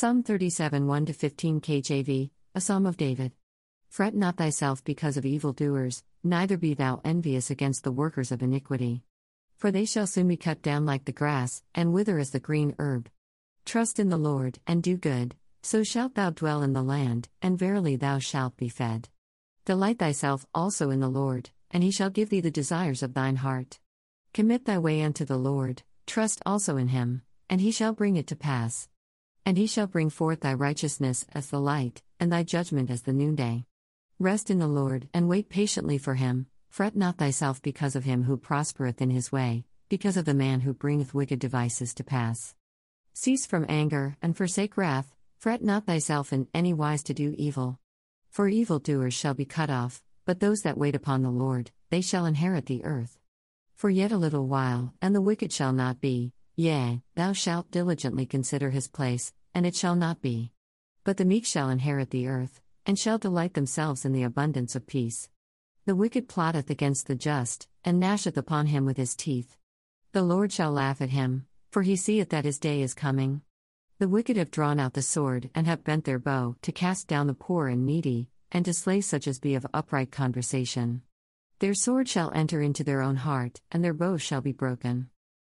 Psalm 37 1 15 KJV, a Psalm of David. Fret not thyself because of evildoers, neither be thou envious against the workers of iniquity. For they shall soon be cut down like the grass, and wither as the green herb. Trust in the Lord, and do good, so shalt thou dwell in the land, and verily thou shalt be fed. Delight thyself also in the Lord, and he shall give thee the desires of thine heart. Commit thy way unto the Lord, trust also in him, and he shall bring it to pass. And he shall bring forth thy righteousness as the light, and thy judgment as the noonday. Rest in the Lord, and wait patiently for him, fret not thyself because of him who prospereth in his way, because of the man who bringeth wicked devices to pass. Cease from anger, and forsake wrath, fret not thyself in any wise to do evil. For evildoers shall be cut off, but those that wait upon the Lord, they shall inherit the earth. For yet a little while, and the wicked shall not be, yea, thou shalt diligently consider his place, and it shall not be. But the meek shall inherit the earth, and shall delight themselves in the abundance of peace. The wicked plotteth against the just, and gnasheth upon him with his teeth. The Lord shall laugh at him, for he seeth that his day is coming. The wicked have drawn out the sword, and have bent their bow, to cast down the poor and needy, and to slay such as be of upright conversation. Their sword shall enter into their own heart, and their bow shall be broken.